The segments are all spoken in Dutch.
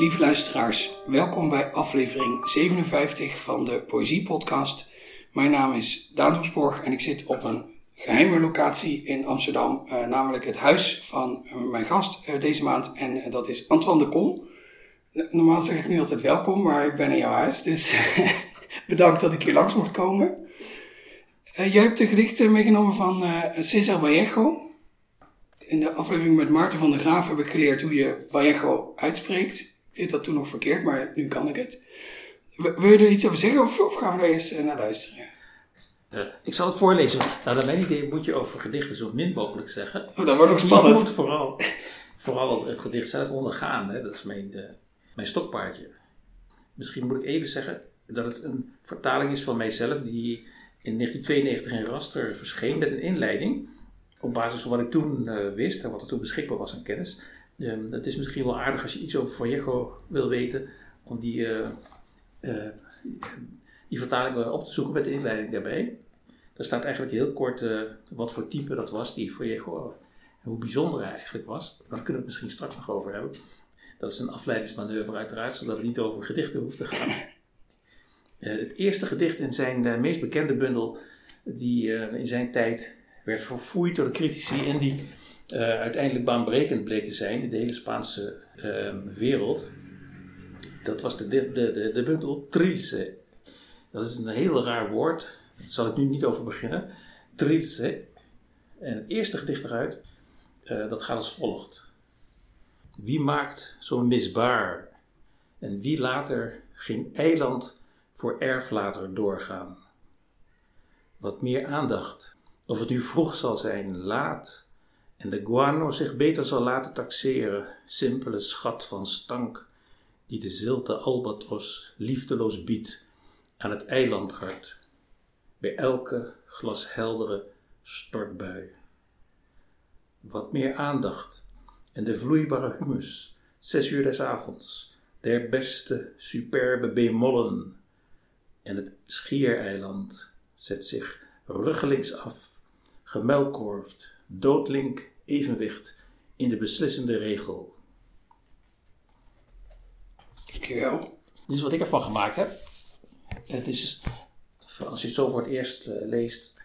Lieve luisteraars, welkom bij aflevering 57 van de Poëzie Podcast. Mijn naam is Daan Hoesborg en ik zit op een geheime locatie in Amsterdam, uh, namelijk het huis van uh, mijn gast uh, deze maand. En dat is Antoine de Kom. Normaal zeg ik nu altijd welkom, maar ik ben in jouw huis, dus bedankt dat ik hier langs mocht komen. jij hebt de gedichten meegenomen van Cesar Vallejo. In de aflevering met Maarten van der Graaf heb ik geleerd hoe je Vallejo uitspreekt. Ik deed dat toen nog verkeerd, maar nu kan ik het. Wil je er iets over zeggen of, of gaan we er eerst naar luisteren? Uh, ik zal het voorlezen. Nou, naar mijn idee moet je over gedichten zo min mogelijk zeggen. Oh, dat wordt ook spannend. Je moet vooral, vooral het gedicht zelf ondergaan. Hè? Dat is mijn, uh, mijn stokpaardje. Misschien moet ik even zeggen dat het een vertaling is van mijzelf die in 1992 in Raster verscheen met een inleiding. Op basis van wat ik toen uh, wist en wat er toen beschikbaar was aan kennis. Um, het is misschien wel aardig als je iets over Vallejo wil weten, om die, die vertaling op te zoeken met de inleiding daarbij. Er staat eigenlijk heel kort wat voor type dat was, die Vallejo, hoe bijzonder hij eigenlijk was. Daar kunnen we het misschien straks nog over hebben. Dat is een afleidingsmanoeuvre uiteraard, zodat het niet over gedichten hoeft te gaan. Uh, het eerste gedicht in zijn uh, meest bekende bundel, die in zijn tijd werd verfoeid door de critici en die uiteindelijk baanbrekend bleek te zijn in de hele Spaanse ehm, wereld. Dat was de, de, de, de bundel Trilce. Dat is een heel raar woord, daar zal ik nu niet over beginnen. Trilce. En het eerste gedicht eruit, uh, dat gaat als volgt. Wie maakt zo'n misbaar? En wie later ging eiland voor erflater doorgaan? Wat meer aandacht, of het nu vroeg zal zijn, laat, en de guano zich beter zal laten taxeren, simpele schat van stank, die de zilte albatros liefdeloos biedt aan het eilandhart, bij elke glasheldere stortbui. Wat meer aandacht en de vloeibare humus, zes uur des avonds, der beste superbe bemollen, en het schiereiland zet zich ruggelings af, gemelkorfd, doodlink evenwicht in de beslissende regel. Dankjewel. Dit is wat ik ervan gemaakt heb. Het is, als je het zo voor het eerst uh, leest,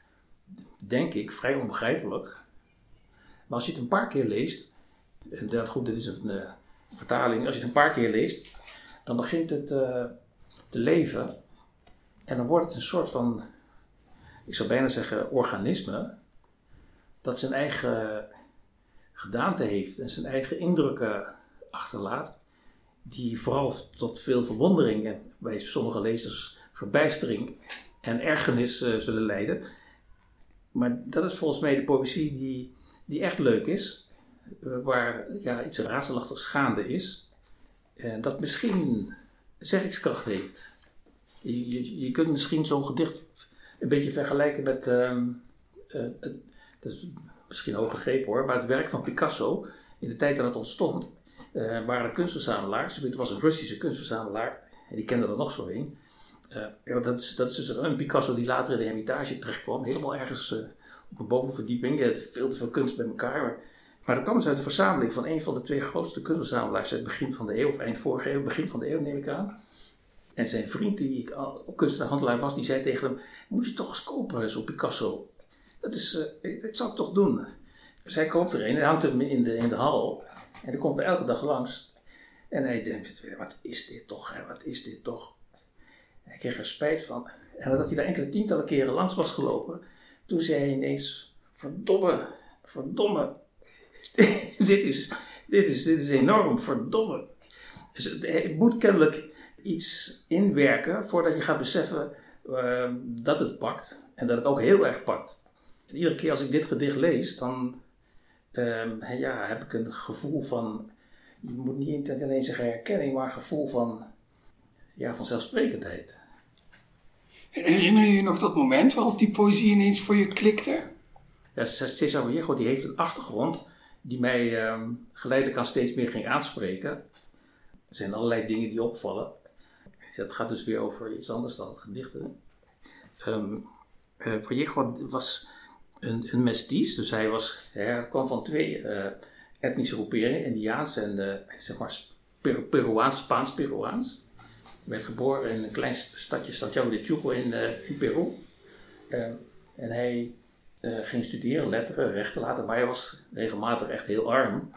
denk ik vrij onbegrijpelijk. Maar als je het een paar keer leest, en dat goed, dit is een uh, vertaling, als je het een paar keer leest, dan begint het uh, te leven. En dan wordt het een soort van, ik zou bijna zeggen, organisme, dat zijn eigen gedaante heeft en zijn eigen indrukken achterlaat, die vooral tot veel verwondering bij sommige lezers verbijstering en ergernis uh, zullen leiden. Maar dat is volgens mij de poëzie die, die echt leuk is, uh, waar ja, iets raadselachtigs gaande is. En dat misschien zeggingskracht heeft. Je, je, je kunt misschien zo'n gedicht een beetje vergelijken met, uh, het, dat is misschien hoog hoor, maar het werk van Picasso in de tijd dat het ontstond, waren kunstverzamelaars. Het was een Russische kunstverzamelaar, en die kende er nog zo een. Uh, dat, is, dat is dus een Picasso die later in de Hermitage terechtkwam. Helemaal ergens uh, op een bovenverdieping. Je veel te veel kunst bij elkaar. Maar, maar dat kwam dus uit de verzameling van een van de twee grootste kunstverzamelaars uit het begin van de eeuw, of eind vorige eeuw, begin van de eeuw neem ik aan. En zijn vriend, die ook kunsthandelaar was, die zei tegen hem: Moet je toch eens kopen, zo'n Picasso? Dat, is, uh, dat zou ik toch doen. Dus hij koopt er een en hangt hem in de, in de hal. En dan komt er elke dag langs. En hij denkt: Wat is dit toch? Wat is dit toch? Hij kreeg er spijt van. En nadat hij daar enkele tientallen keren langs was gelopen, toen zei hij ineens: Verdomme, verdomme. dit, is, dit, is, dit is enorm, verdomme. Dus het moet kennelijk iets inwerken voordat je gaat beseffen uh, dat het pakt. En dat het ook heel erg pakt. Iedere keer als ik dit gedicht lees, dan uh, ja, heb ik een gevoel van. Je moet niet alleen zeggen herkenning, maar een gevoel van ja, vanzelfsprekendheid. En herinner je je nog dat moment waarop die poëzie ineens voor je klikte? Ja, Cesar Vallejo die heeft een achtergrond die mij um, geleidelijk aan steeds meer ging aanspreken. Er zijn allerlei dingen die opvallen. Het gaat dus weer over iets anders dan het gedichten. Um, uh, Vallejo was een, een mestiz, dus hij, was, hij kwam van twee uh, etnische groeperingen, Indiaans en uh, zeg maar Per Peruaans, Spaans-Peruaans. werd geboren in een klein stadje Santiago de Chuco in, uh, in Peru. Ehm, en hij ging studeren, letteren, rechten later, maar hij was regelmatig echt heel arm.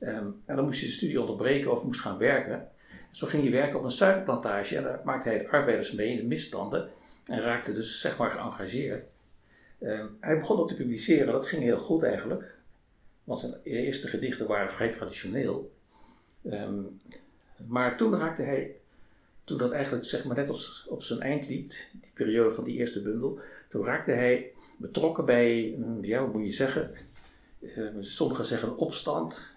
Um, en dan moest hij de studie onderbreken of moest gaan werken. Zo ging hij werken op een suikerplantage en daar maakte hij de arbeiders mee in de misstanden en raakte dus zeg maar geëngageerd. Um, hij begon ook te publiceren, dat ging heel goed eigenlijk, want zijn eerste gedichten waren vrij traditioneel. Um, maar toen raakte hij, toen dat eigenlijk zeg maar net als op zijn eind liep, die periode van die eerste bundel, toen raakte hij betrokken bij, ja, wat moet je zeggen, uh, sommigen zeggen opstand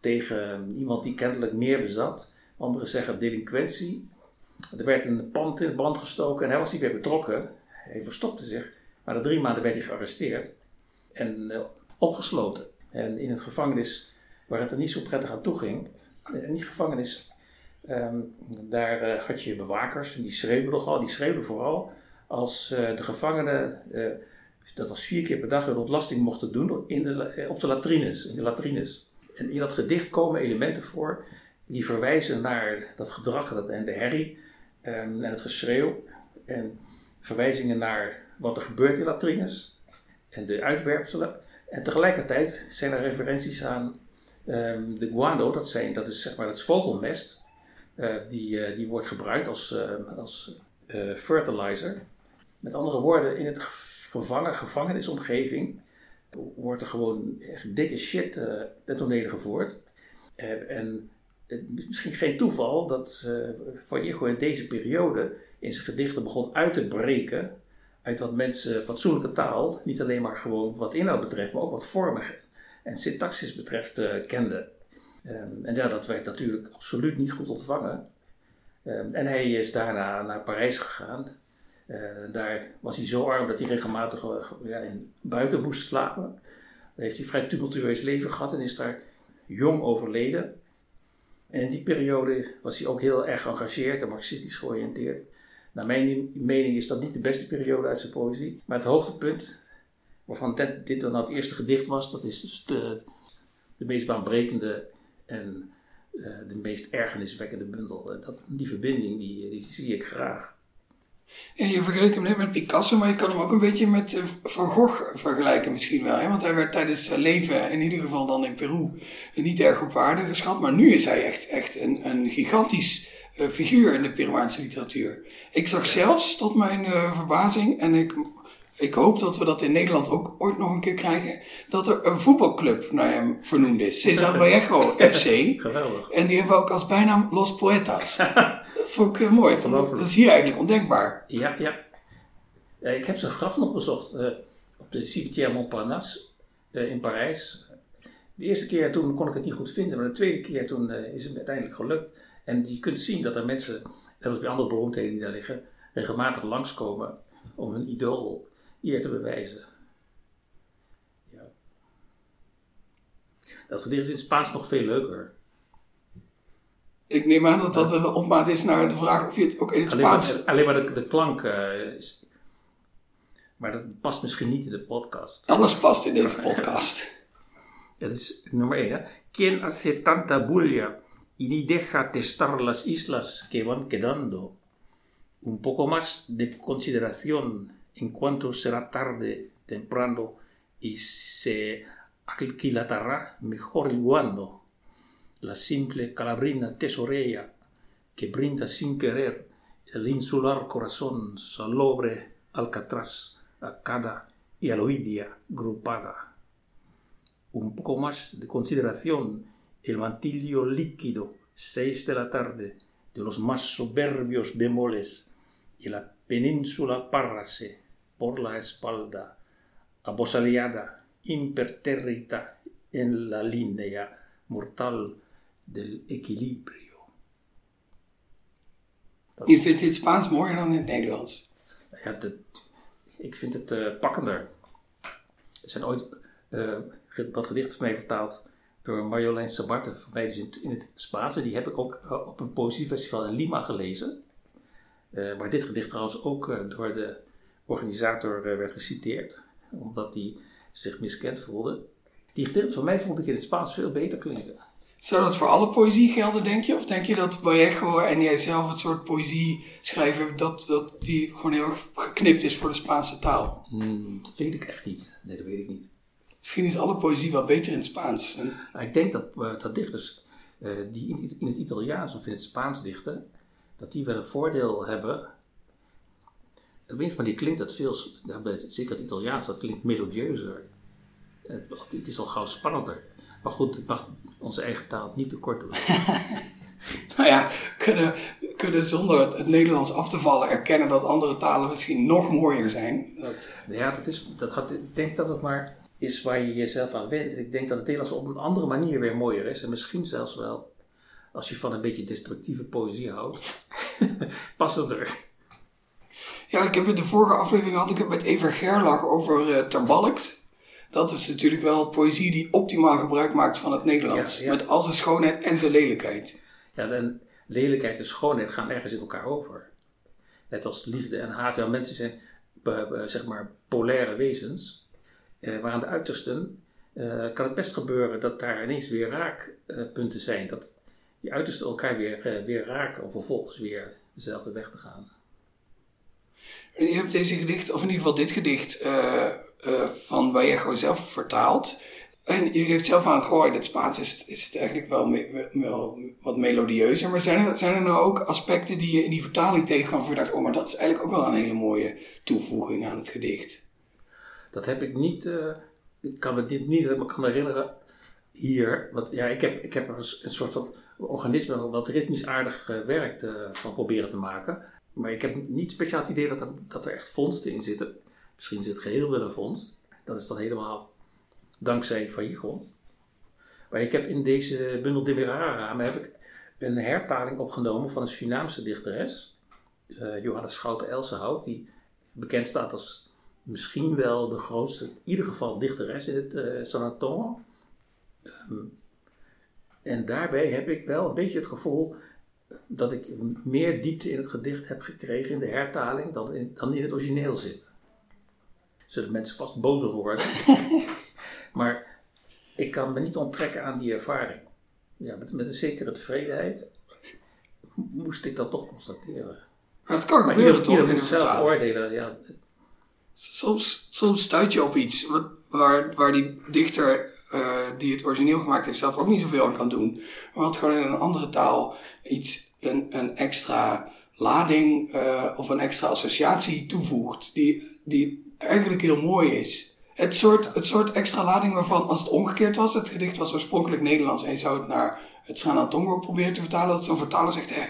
tegen iemand die kennelijk meer bezat. Anderen zeggen delinquentie. Er werd een pand in brand gestoken en hij was niet bij betrokken. Hij verstopte zich. Maar na drie maanden werd hij gearresteerd en uh, opgesloten. En in het gevangenis waar het er niet zo prettig aan toe ging. In die gevangenis, um, daar uh, had je bewakers en die schreeuwden nogal. Die schreeuwden vooral als de gevangenen, dat was vier keer per dag, hun ontlasting mochten doen in de, op de latrines. In de latrines. En in dat gedicht komen elementen voor die verwijzen naar dat gedrag en de herrie en het geschreeuw. En verwijzingen naar wat er gebeurt in latrines en de uitwerpselen. En tegelijkertijd zijn er referenties aan um, de guano, dat, zijn, dat is zeg maar het vogelmest. Uh, die, uh, die wordt gebruikt als, uh, als fertilizer. Met andere woorden, in het gevangen, gevangenisomgeving wordt er gewoon echt dikke shit ten tonele gevoerd. En misschien geen toeval dat Van Igo in deze periode in zijn gedichten begon uit te breken uit wat mensen fatsoenlijke taal, niet alleen maar gewoon wat inhoud betreft, maar ook wat vormen en syntaxis betreft uh, kende. Um, en ja, dat werd natuurlijk absoluut niet goed ontvangen. Um, en hij is daarna naar Parijs gegaan uh, daar was hij zo arm dat hij regelmatig uh, ja, in, buiten moest slapen. Daar heeft hij vrij tumultueus leven gehad en is daar jong overleden. En in die periode was hij ook heel erg geëngageerd en marxistisch georiënteerd. Naar mijn mening is dat niet de beste periode uit zijn poëzie. Maar het hoogtepunt, waarvan dit, dit dan nou het eerste gedicht was, dat is dus de, de meest baanbrekende en uh, de meest ergerniswekkende bundel. Dat, die verbinding, die, die zie ik graag. Je vergelijkt hem net met Picasso, maar je kan hem ook een beetje met eh, Van Gogh vergelijken misschien wel. Hè? Want hij werd tijdens zijn leven, in ieder geval dan in Peru, niet erg op waarde geschat. Maar nu is hij echt, echt een, een gigantisch uh, figuur in de Peruaanse literatuur. Ik zag zelfs, tot mijn uh, verbazing, en ik ik hoop dat we dat in Nederland ook ooit nog een keer krijgen. Dat er een voetbalclub naar hem vernoemd is. Cesar Vallejo FC. Geweldig. En die hebben we ook als bijnaam Los Poetas. dat vond ik uh, mooi. Dat is hier eigenlijk ondenkbaar. Ja, ja. Ik heb zijn graf nog bezocht. Op de Cimetière Montparnasse in Parijs. De eerste keer toen kon ik het niet goed vinden. Maar de tweede keer toen is het uiteindelijk gelukt. En je kunt zien dat er mensen, net als bij andere beroemdheden die daar liggen, regelmatig langskomen om hun idool eer te bewijzen. Ja. Dat gedicht is in het Spaans nog veel leuker. Ik neem aan dat dat een opmaat is naar de vraag of je het ook in het alleen Spaans... Maar, alleen maar de, de klank uh, is... Maar dat past misschien niet in de podcast. Alles past in deze podcast. Dat is nummer 1. Hè? Quien hace tanta bulla y ni deja testar las islas que van quedando? Un poco más de consideración en cuanto será tarde, temprano, y se aquilatará mejor el guando, la simple calabrina tesorella que brinda sin querer el insular corazón salobre alcatraz a cada y aloidia grupada. Un poco más de consideración, el mantillo líquido, seis de la tarde, de los más soberbios bemoles, y la península párrase por la espalda, abosaliada, imperterrita en la línea mortal del equilibrio. Dat Je vindt dit Spaans mooier dan in het Nederlands? Ja, dat, ik vind het uh, pakkender. Er zijn ooit uh, wat gedichten vertaald door Marjolein Sabarte, van mij dus in, in het Spaans. die heb ik ook uh, op een poëziefestival in Lima gelezen. maar dit gedicht trouwens ook door de organisator werd geciteerd, omdat hij zich miskend voelde. Die gedicht van mij vond ik in het Spaans veel beter klinken. Zou dat voor alle poëzie gelden, denk je? Of denk je dat Vallejo en jij zelf het soort poëzie schrijven, dat, dat die gewoon heel erg geknipt is voor de Spaanse taal? Hmm, dat weet ik echt niet. Nee, dat weet ik niet. Misschien is alle poëzie wel beter in het Spaans. En, Maar ik denk dat, eh, dat dichters eh, die in, het- in het Italiaans of in het Spaans dichten, dat die wel een voordeel hebben. Op een manier klinkt dat veel, bij- zeker het Italiaans, dat klinkt melodieuzer. Het, is al gauw spannender. Maar goed, het mag onze eigen taal niet tekort doen. nou ja, kunnen, kunnen zonder het, het Nederlands af te vallen erkennen dat andere talen misschien nog mooier zijn. Dat, Ja, dat is, dat gaat, ik denk dat het maar is waar je jezelf aan went. Ik denk dat het Nederlands op een andere manier weer mooier is. En misschien zelfs wel, als je van een beetje destructieve poëzie houdt, passender. Ja, ik heb in de vorige aflevering had ik het met Eva Gerlach over eh Terbalkt. Dat is natuurlijk wel poëzie die optimaal gebruik maakt van het Nederlands. Ja, ja. Met al zijn schoonheid en zijn lelijkheid. Ja, en lelijkheid en schoonheid gaan ergens in elkaar over. Net als liefde en haat. Ja, mensen zijn eh, eh, zeg maar polaire wezens. Eh, maar aan de uitersten eh, kan het best gebeuren dat daar ineens weer raakpunten zijn. Dat die uitersten elkaar weer, eh, weer raken om vervolgens weer dezelfde weg te gaan. En je hebt deze gedicht, of in ieder geval dit gedicht, van Vallejo zelf vertaald. En je geeft zelf aan gooien, in het Spaans is het, is het eigenlijk wel, wat melodieuzer. Maar zijn er, zijn er nou ook aspecten die je in die vertaling tegenkwam voor je dacht, oh, maar dat is eigenlijk ook wel een hele mooie toevoeging aan het gedicht. Dat heb ik niet, eh, ik kan me dit niet me kan herinneren hier. Want ja, ik heb, ik heb er een, soort van organisme wat ritmisch aardig eh, werkt eh, van proberen te maken. Maar ik heb niet speciaal het idee dat er, dat er echt vondsten in zitten. Misschien is het geheel wel een vondst. Dat is dan helemaal dankzij Vallejo. Maar ik heb in deze bundel Demerara heb ik een hertaling opgenomen van een Surinaamse dichteres. eh, Johannes Schouten Elsenhout, die bekend staat als misschien wel de grootste, in ieder geval dichteres in het. Ehm, en daarbij heb ik wel een beetje het gevoel dat ik meer diepte in het gedicht heb gekregen in de hertaling dan in, dan in het origineel zit. Zullen mensen vast boos worden. maar ik kan me niet onttrekken aan die ervaring. Ja, met, met een zekere tevredenheid moest ik dat toch constateren. Maar dat kan Maar gebeuren ieder, toch ieder in moet een zelf oordelen. Ja, Soms, stuit je op iets waar, waar die dichter eh, die het origineel gemaakt heeft zelf ook niet zoveel aan kan doen. Maar wat gewoon in een andere taal iets, een, een extra lading eh, of een extra associatie toevoegt die, die eigenlijk heel mooi is. Het soort, het soort extra lading waarvan als het omgekeerd was, het gedicht was oorspronkelijk Nederlands en je zou het naar het Sranantongo proberen te vertalen, dat zo'n vertaler zegt, hé,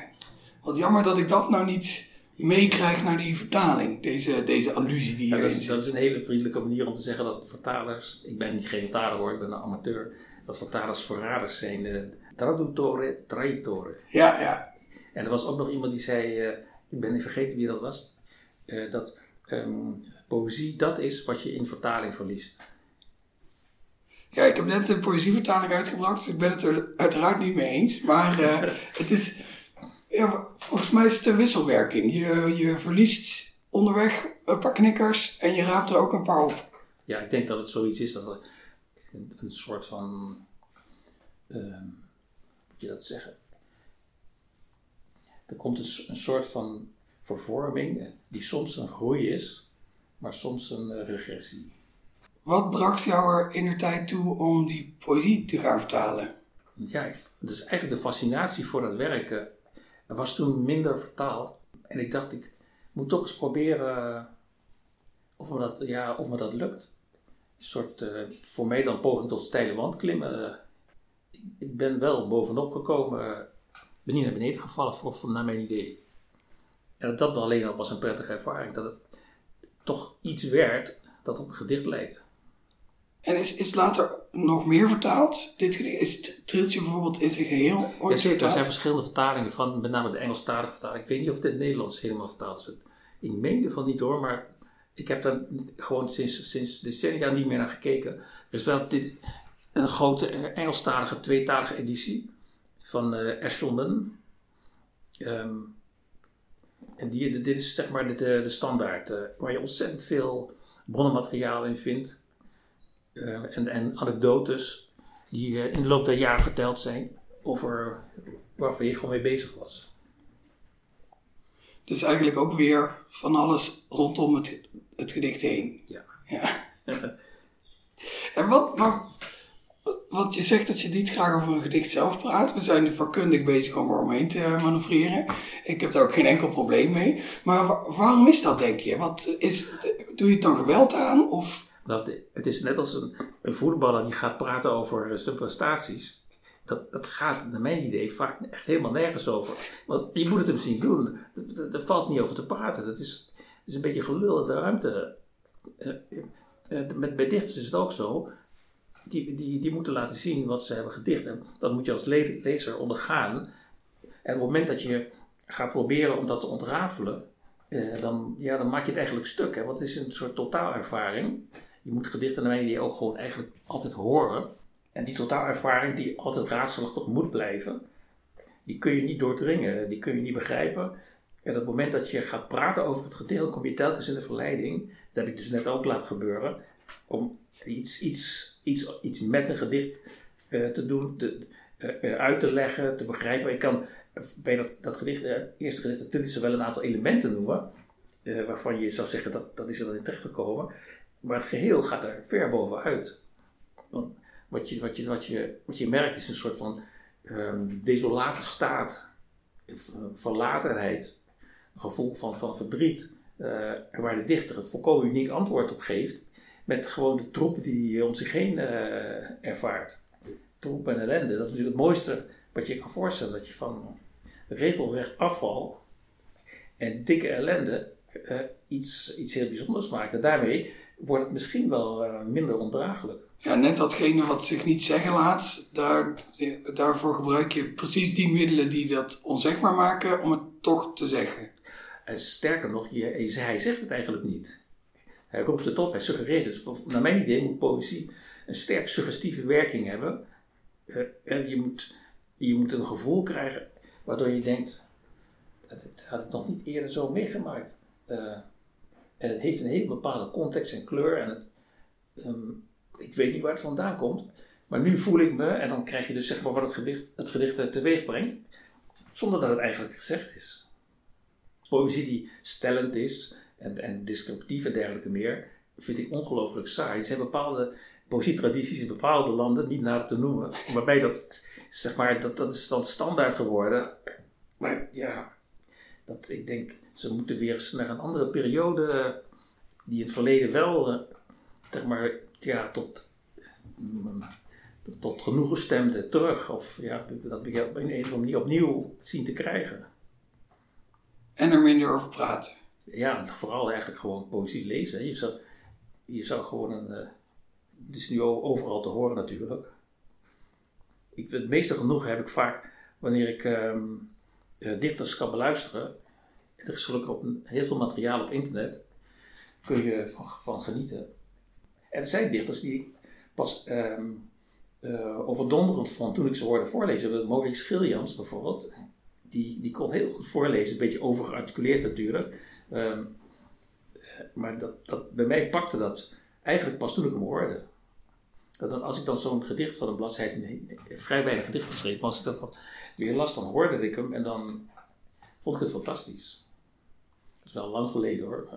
wat jammer dat ik dat nou niet meekrijg naar die vertaling, deze, deze allusie die Ja, hierin dat, is, dat is een hele vriendelijke manier om te zeggen dat vertalers, ik ben niet geen vertaler hoor, ik ben een amateur, dat vertalers verraders zijn. eh traduttore, traitore. Ja, ja. En er was ook nog iemand die zei, eh, ik ben niet vergeten wie dat was, eh, dat ehm, poëzie dat is wat je in vertaling verliest. Ja, ik heb net een poëzievertaling uitgebracht. Ik ben het er uiteraard niet mee eens. Maar het is... Ja, volgens mij is het een wisselwerking. Je, je verliest onderweg een paar knikkers en je raapt er ook een paar op. Ja, ik denk dat het zoiets is dat er een, een soort van, hoe moet je dat zeggen? Er komt een, een soort van vervorming eh, die soms een groei is, maar soms een eh, regressie. Wat bracht jou er in de tijd toe om die poëzie te gaan vertalen? Ja, dat is eigenlijk de fascinatie voor dat werk. Eh, Er was toen minder vertaald. En ik dacht, ik moet toch eens proberen eh, of me dat, ja, of me dat lukt. Een soort, eh, voor mij dan poging tot steile wandklimmen. Eh, ik, ik ben wel bovenop gekomen. eh, ben niet naar beneden gevallen, voor, naar mijn idee. En dat, dat alleen al was een prettige ervaring. Dat het toch iets werd dat op een gedicht lijkt. En is, is later nog meer vertaald? Dit is het Triltje bijvoorbeeld in zijn geheel Ja, ooit zeker, er vertaald? zijn verschillende vertalingen van, met name de Engelstalige vertaling. Ik weet niet of het in het Nederlands helemaal vertaald is. Ik meende van niet hoor, maar ik heb daar gewoon sinds, sinds decennia niet meer naar gekeken. Er is wel dit, een grote Engelstalige, tweetalige editie van Eshelman. Ehm, en die, dit is zeg maar de, de, de standaard, eh, waar je ontzettend veel bronnenmateriaal in vindt. Eh, en, en anekdotes die eh, in de loop der jaren verteld zijn. over waarvan je gewoon mee bezig was. Dus eigenlijk ook weer van alles rondom het, het gedicht heen. Ja. Ja. en wat, maar, want je zegt dat je niet graag over een gedicht zelf praat. We zijn er vakkundig bezig om er omheen te manoeuvreren. Ik heb daar ook geen enkel probleem mee. Maar wa- waarom is dat, denk je? Wat is, doe je het dan geweld aan? Of Het is net als een, een voetballer die gaat praten over eh, zijn prestaties. Dat, dat gaat, naar mijn idee, vaak echt helemaal nergens over. Want je moet het hem zien doen. Er- valt niet over te praten. Dat is, is een beetje gelul in de ruimte. Eh, eh, met, bij dichters is het ook zo. Die, die, die moeten laten zien wat ze hebben gedicht. En dat moet je als le- lezer ondergaan. En op het moment dat je gaat proberen om dat te ontrafelen, dan, ja, dan maak je het eigenlijk stuk. Hè? Want het is een soort totaalervaring. Je moet gedichten naar mijn idee ook gewoon eigenlijk altijd horen. En die totaalervaring die altijd raadselachtig moet blijven, die kun je niet doordringen, die kun je niet begrijpen. En op het moment dat je gaat praten over het dan kom je telkens in de verleiding, dat heb ik dus net ook laten gebeuren, om iets, iets, iets, iets met een gedicht eh, te doen, eh, eh, uit te leggen, te begrijpen. Ik kan bij dat, dat gedicht, eh, eerste gedicht natuurlijk wel een aantal elementen noemen, waarvan je zou zeggen dat, dat is er dan in terecht gekomen. Maar het geheel gaat er ver bovenuit. Want wat je, wat je, wat je, wat je merkt is een soort van ehm, desolate staat, eh, verlatenheid, gevoel van, van verdriet, eh, waar de dichter het volkomen uniek antwoord op geeft, met gewoon de troep die hij om zich heen eh, ervaart. Troep en ellende, dat is natuurlijk het mooiste wat je kan voorstellen, dat je van regelrecht afval en dikke ellende iets, iets heel bijzonders maakt. En daarmee wordt het misschien wel eh, minder ondraaglijk. ja, net datgene wat zich niet zeggen laat, daar, daarvoor gebruik je precies die middelen die dat onzegbaar maken om het toch te zeggen. En sterker nog, je, hij zegt het eigenlijk niet. Hij roept het op, hij suggereert het. Naar mijn idee moet poëzie een sterk suggestieve werking hebben. Eh, en je moet, je moet een gevoel krijgen waardoor je denkt, dat het had ik nog niet eerder zo meegemaakt. Eh, en het heeft een hele bepaalde context en kleur. En het, ehm, ik weet niet waar het vandaan komt. Maar nu voel ik me, en dan krijg je dus zeg maar wat het, gewicht, het gedicht eh, teweeg brengt. Zonder dat het eigenlijk gezegd is poëzie die stellend is en, en descriptief en dergelijke meer, vind ik ongelooflijk saai. Er zijn bepaalde poëzietradities in bepaalde landen niet nader te noemen, waarbij dat, zeg maar, dat, dat is dan standaard geworden. Maar ja, dat, ik denk, ze moeten weer eens naar een andere periode, die in het verleden wel, eh, zeg maar, ja, tot, mm, tot, tot genoegen stemde terug. Of ja, dat we op een of andere manier opnieuw zien te krijgen. En er minder over praten. ja, vooral eigenlijk gewoon poëzie lezen. Je zou, je zou gewoon een. eh, het is nu overal te horen natuurlijk. Ik, het meeste genoeg heb ik vaak wanneer ik ehm, eh, dichters kan beluisteren. Er is gelukkig op heel veel materiaal op internet. Kun je van, van genieten. En er zijn dichters die ik pas ehm eh, overdonderend vond toen ik ze hoorde voorlezen. Maurice Gilliams bijvoorbeeld. Die, die kon heel goed voorlezen, een beetje overgearticuleerd natuurlijk. Ehm, eh, maar dat, dat, bij mij pakte dat eigenlijk pas toen ik hem hoorde. Dat dan, als ik dan zo'n gedicht van een- een- vrij weinig gedichten geschreven, maar als ik dat dan weer las, dan hoorde ik hem en dan vond ik het fantastisch. Dat is wel lang geleden hoor.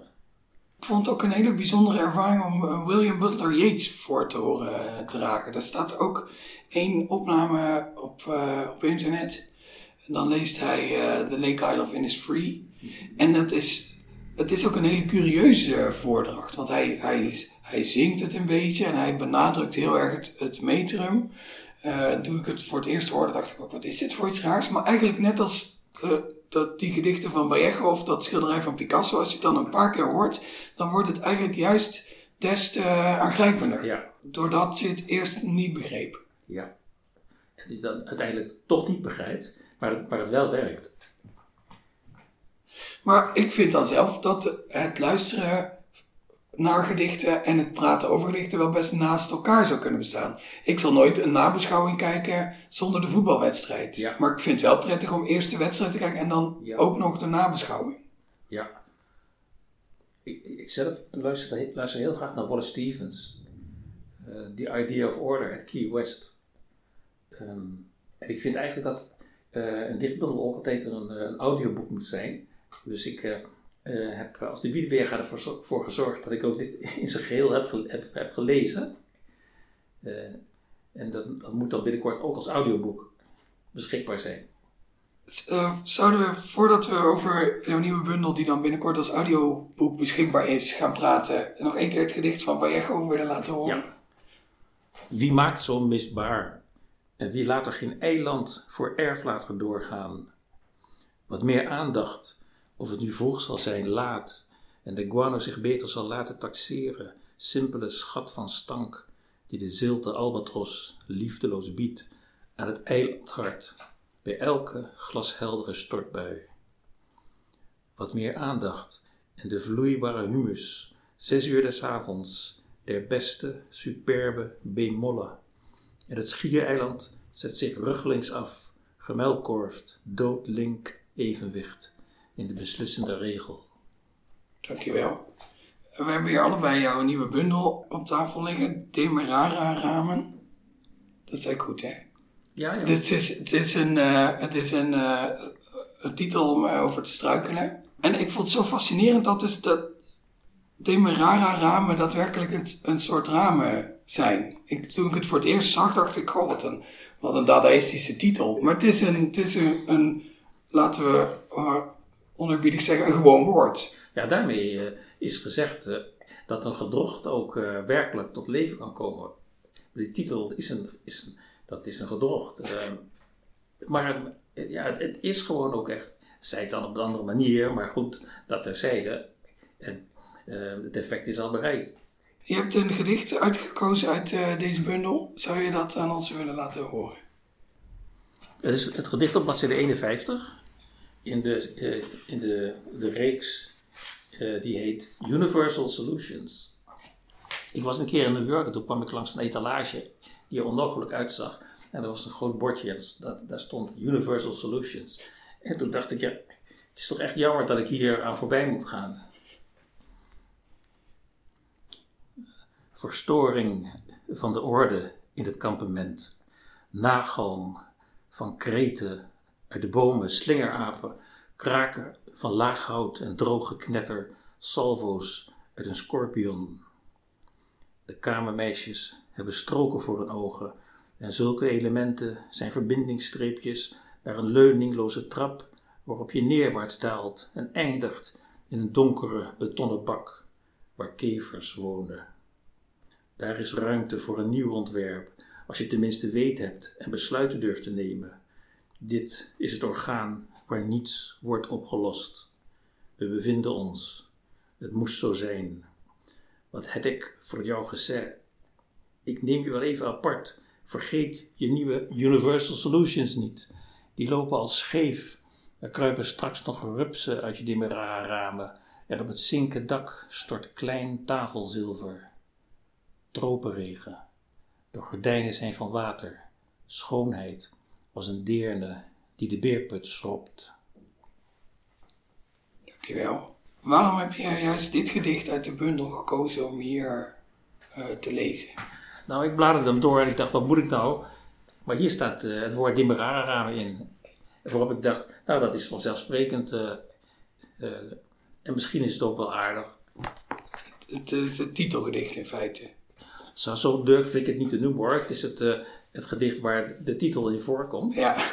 Ik vond het ook een hele bijzondere ervaring om eh, William Butler Yeats voor te horen eh, dragen. Daar staat ook één opname op, eh, op internet. En dan leest hij eh, The Lake Isle of Innisfree. En dat is, het is ook een hele curieuze voordracht. Want hij, hij, hij zingt het een beetje en hij benadrukt heel erg het, het metrum. Eh, toen ik het voor het eerst hoorde, dacht ik ook, wat is dit voor iets raars? Maar eigenlijk net als eh, dat, die gedichten van Vallejo of dat schilderij van Picasso, als je het dan een paar keer hoort, dan wordt het eigenlijk juist des te aangrijpender. Ja, Doordat je het eerst niet begreep. ja. En die dan uiteindelijk toch niet begrijpt, maar het, maar het wel werkt. Maar ik vind dan zelf dat het luisteren naar gedichten en het praten over gedichten wel best naast elkaar zou kunnen bestaan. Ik zal nooit een nabeschouwing kijken zonder de voetbalwedstrijd. Ja. Maar ik vind het wel prettig om eerst de wedstrijd te kijken en dan Ja. ook nog de nabeschouwing. Ja. Ik, ik zelf luister, luister heel graag naar Wallace Stevens. Eh, The Idea of Order at Key West. Ehm, En ik vind eigenlijk dat uh, een dichtbundel ook altijd een, een audioboek moet zijn. Dus ik uh, heb als de Wiedeweerga ervoor voor gezorgd dat ik ook dit in zijn geheel heb, heb, heb gelezen. en dat, dat moet dan binnenkort ook als audioboek beschikbaar zijn. Uh, zouden we, voordat we over jouw nieuwe bundel, die dan binnenkort als audioboek beschikbaar is, gaan praten, nog één keer het gedicht van Vallejo willen laten horen? Ja. Wie maakt zo misbaar? En wie laat er geen eiland voor erf laten doorgaan? Wat meer aandacht, of het nu vroeg zal zijn, laat, en de guano zich beter zal laten taxeren, simpele schat van stank, die de zilte albatros liefdeloos biedt aan het eilandhart bij elke glasheldere stortbui. Wat meer aandacht en de vloeibare humus, zes uur des avonds, der beste, superbe bemolle. En het schiereiland zet zich ruggelings af, gemelkorfd, doodlink evenwicht in de beslissende regel. Dankjewel. We hebben hier allebei jouw nieuwe bundel op tafel liggen, Demerara ramen. Dat zei ik goed, hè? Ja, ja. Dit is, dit is, een, uh, het is een, uh, een titel om over te struikelen. En ik vond het zo fascinerend dat, dus dat Demerara ramen daadwerkelijk een, een soort ramen zijn. Ik, toen ik het voor het eerst zag, dacht ik, goh, wat een, wat een dadaïstische titel. Maar het is een, het is een, een laten we onerbiedig zeggen, een gewoon woord. Ja, daarmee uh, is gezegd uh, dat een gedrocht ook werkelijk tot leven kan komen. Die titel is een, is een dat is een gedrocht. Maar ja, het, het, is gewoon ook echt, zij het dan op een andere manier, maar goed, dat terzijde. En het effect is al bereikt. Je hebt een gedicht uitgekozen uit deze bundel. Zou je dat aan ons willen laten horen? Het is het gedicht op bladzijde 51 in de, uh, in de, de reeks uh, die heet Universal Solutions. Ik was een keer in New York en toen kwam ik langs een etalage die er onmogelijk uitzag. En er was een groot bordje, dat, dat, daar stond Universal Solutions. En toen dacht ik, ja, het is toch echt jammer dat ik hier aan voorbij moet gaan. Verstoring van de orde in het kampement. Nagalm van kreten uit de bomen, slingerapen, kraken van laag hout en droog geknetter, salvo's uit een scorpion. De kamermeisjes hebben stroken voor hun ogen. En zulke elementen zijn verbindingsstreepjes naar een leuningloze trap waarop je neerwaarts daalt en eindigt in een donkere betonnen bak waar kevers wonen. Daar is ruimte voor een nieuw ontwerp, als je tenminste weet hebt en besluiten durft te nemen. Dit is het orgaan waar niets wordt opgelost. We bevinden ons. Het moest zo zijn. Wat heb ik voor jou gezegd? ik neem je wel even apart. Vergeet je nieuwe Universal Solutions niet. Die lopen al scheef. Er kruipen straks nog rupsen uit je Demerara-ramen. En op het zinken dak stort klein tafelzilver. Tropenregen. De gordijnen zijn van water. Schoonheid als een deerne die de beerput schropt. Dankjewel. Waarom heb je juist dit gedicht uit de bundel gekozen om hier uh, te lezen? Nou, ik bladerde hem door en ik dacht, wat moet ik nou? Maar hier staat uh, het woord Demerara in. Waarop ik dacht, nou, dat is vanzelfsprekend. Uh, uh, en misschien is het ook wel aardig. Het is het titelgedicht in feite. Zo, zo durf ik het niet te noemen hoor. Het is het, het gedicht waar de titel in voorkomt. Ja.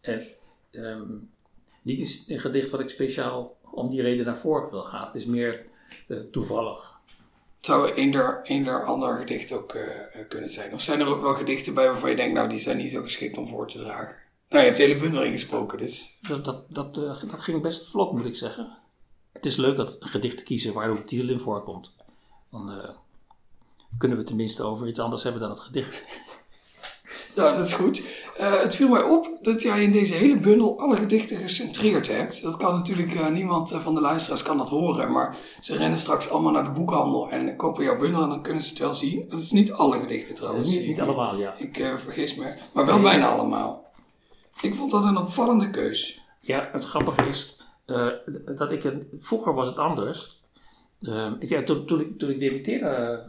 En um, niet is een gedicht wat ik speciaal om die reden naar voren wil gaan. Het is meer toevallig zou eender, eender ander gedicht ook uh, kunnen zijn? Of zijn er ook wel gedichten bij waarvan je denkt, nou, die zijn niet zo geschikt om voor te dragen? Nou, je hebt de hele bundel ingesproken, dus. Dat, dat, dat, uh, dat ging best vlot, moet ik zeggen. Het is leuk dat gedichten kiezen waar ook titel in voorkomt. Dan kunnen we tenminste over iets anders hebben dan het gedicht. Nou, dat is goed. Uh, het viel mij op dat jij in deze hele bundel alle gedichten gecentreerd hebt. Dat kan natuurlijk uh, niemand van de luisteraars kan dat horen, maar ze rennen straks allemaal naar de boekhandel en kopen jouw bundel en dan kunnen ze het wel zien. Dat is niet alle gedichten trouwens. Niet, niet allemaal, ja. Ik uh, vergis me, maar wel bijna allemaal. Ik vond dat een opvallende keus. Ja, het grappige is dat ik, vroeger was het anders. ja, toen, toen, ik, toen ik debuteerde